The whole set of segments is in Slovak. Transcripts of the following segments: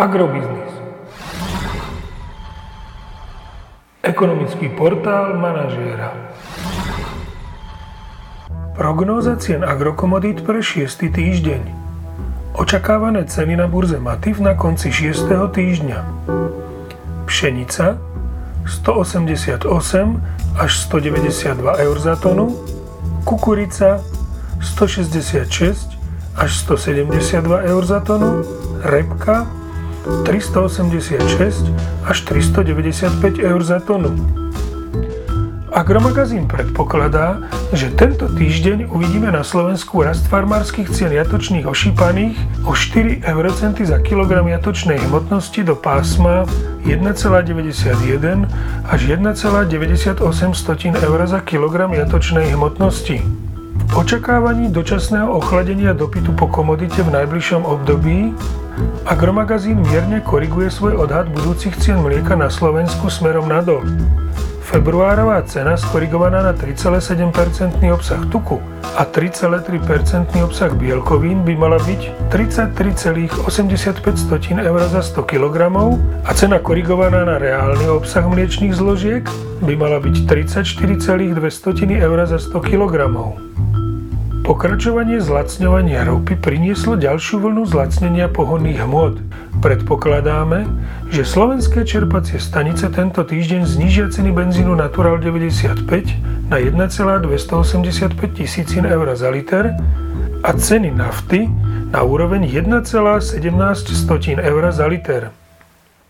Agrobiznis. Ekonomický portál manažéra. Prognóza cien agrokomodít pre 6. týždeň. Očakávané ceny na burze Matif na konci 6. týždňa. Pšenica 188 až 192 eur za tonu, kukurica 166 až 172 eur za tonu, repka 386 až 395 eur za tonu. Agromagazín predpokladá, že tento týždeň uvidíme na Slovensku rast farmárskych cien jatočných ošípaných o 4 eurocenty za kilogram jatočnej hmotnosti do pásma 1,91 až 1,98 eur za kilogram jatočnej hmotnosti očakávaní dočasného ochladenia dopytu po komodite v najbližšom období Agromagazín mierne koriguje svoj odhad budúcich cien mlieka na Slovensku smerom nadol. Februárová cena skorigovaná na 3,7% obsah tuku a 3,3% obsah bielkovín by mala byť 33,85 eur za 100 kg a cena korigovaná na reálny obsah mliečných zložiek by mala byť 34,2 eur za 100 kg. Pokračovanie zlacňovania ropy prinieslo ďalšiu vlnu zlacnenia pohonných hmôt. Predpokladáme, že slovenské čerpacie stanice tento týždeň znižia ceny benzínu Natural 95 na 1,285 tisícin eur za liter a ceny nafty na úroveň 1,17 eur za liter.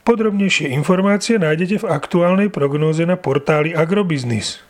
Podrobnejšie informácie nájdete v aktuálnej prognóze na portáli Agrobiznis.